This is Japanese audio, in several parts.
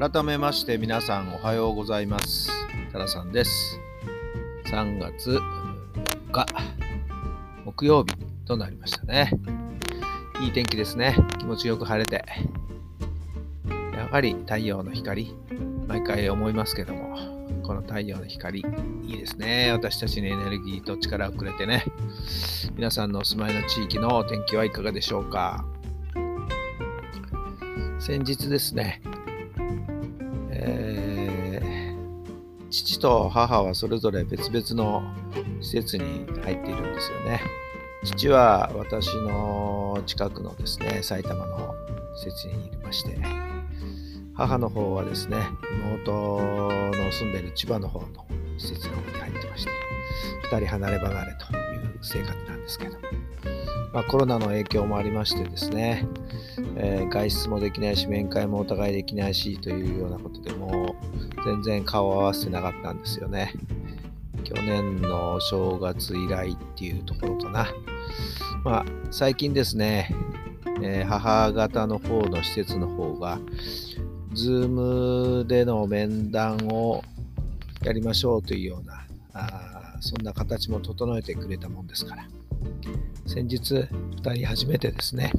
改めまして皆さんおはようございます。タラさんです。3月4日木曜日となりましたね。いい天気ですね。気持ちよく晴れて。やはり太陽の光毎回思いますけどもこの太陽の光いいですね。私たちにエネルギーと力をくれてね。皆さんのお住まいの地域のお天気はいかがでしょうか。先日ですねえ、父と母はそれぞれ別々の施設に入っているんですよね。父は私の近くのですね、埼玉の施設にいまして、母の方はですね、妹の住んでいる千葉の方の施設の方に入ってまして、2人離れ離れという生活なんですけど、まあ、コロナの影響もありましてですね、えー、外出もできないし、面会もお互いできないしというようなことでも全然顔を合わせてなかったんですよね。去年の正月以来っていうところかな。まあ、最近ですね、えー、母方の方の施設の方が、ズームでの面談をやりましょうというような、あそんな形も整えてくれたもんですから。先日2人初めてですね、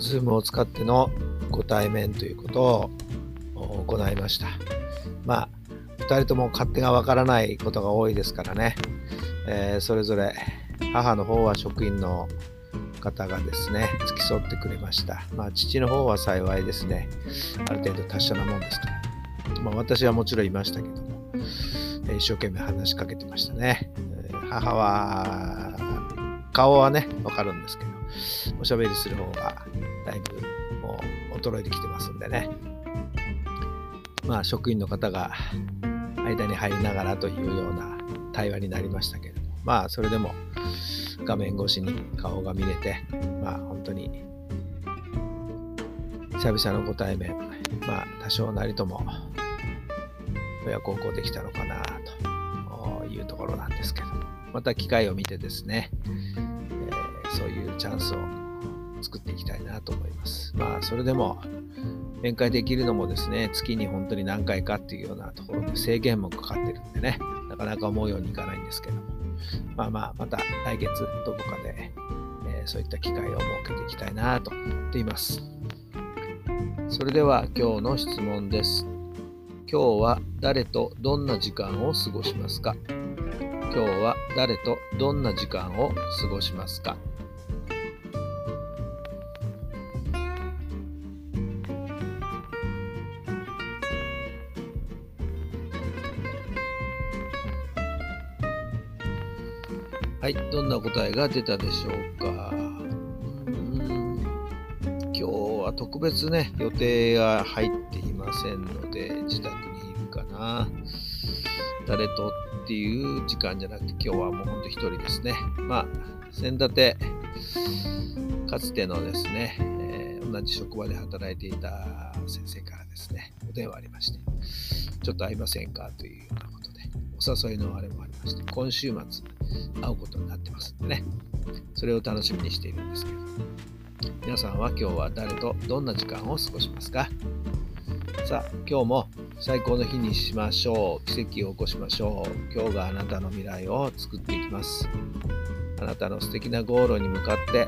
Zoom を使ってのご対面ということを行いました。まあ、2人とも勝手がわからないことが多いですからね、えー、それぞれ母の方は職員の方がですね、付き添ってくれました。まあ、父の方は幸いですね、ある程度達者なもんですから。まあ、私はもちろんいましたけども、一生懸命話しかけてましたね。母は顔はね、わかるんですけど、おしゃべりする方が衰えてきてますんでね。まあ、職員の方が間に入りながらというような対話になりましたけれども、まあ、それでも画面越しに顔が見れて、まあ、本当に久々のご対面、まあ、多少なりとも親孝行できたのかなというところなんですけどまた機会を見てですね、そういうチャンスを作っていきたいなと思います。まあ、それでも、面会できるのもですね、月に本当に何回かっていうようなところで制限もかかってるんでね、なかなか思うようにいかないんですけども、まあまあ、また来月どこかで、えー、そういった機会を設けていきたいなと思っています。それでは今日の質問です。今日は誰とどんな時間を過ごしますか？今日は誰とどんな時間を過ごしますか？はい、どんな答えが出たでしょうか？うん今日は特別ね、予定が入っていませんので、自宅にいるかな。誰とっていう時間じゃなくて、今日はもうほんと一人ですね。まあ、先立て、かつてのですね、えー、同じ職場で働いていた先生からですね、お電話ありまして、ちょっと会いませんか？というようなことで、お誘いのあれもありまして、今週末、会うことになってますんでね、それを楽しみにしているんですけれども、皆さんは今日は誰とどんな時間を過ごしますか？さあ、今日も最高の日にしましょう。奇跡を起こしましょう。今日があなたの未来を作っていきます。あなたの素敵なゴールに向かって、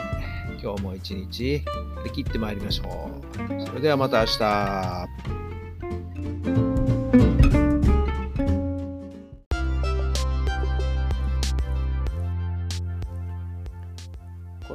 今日も一日張り切ってまいりましょう。それではまた明日。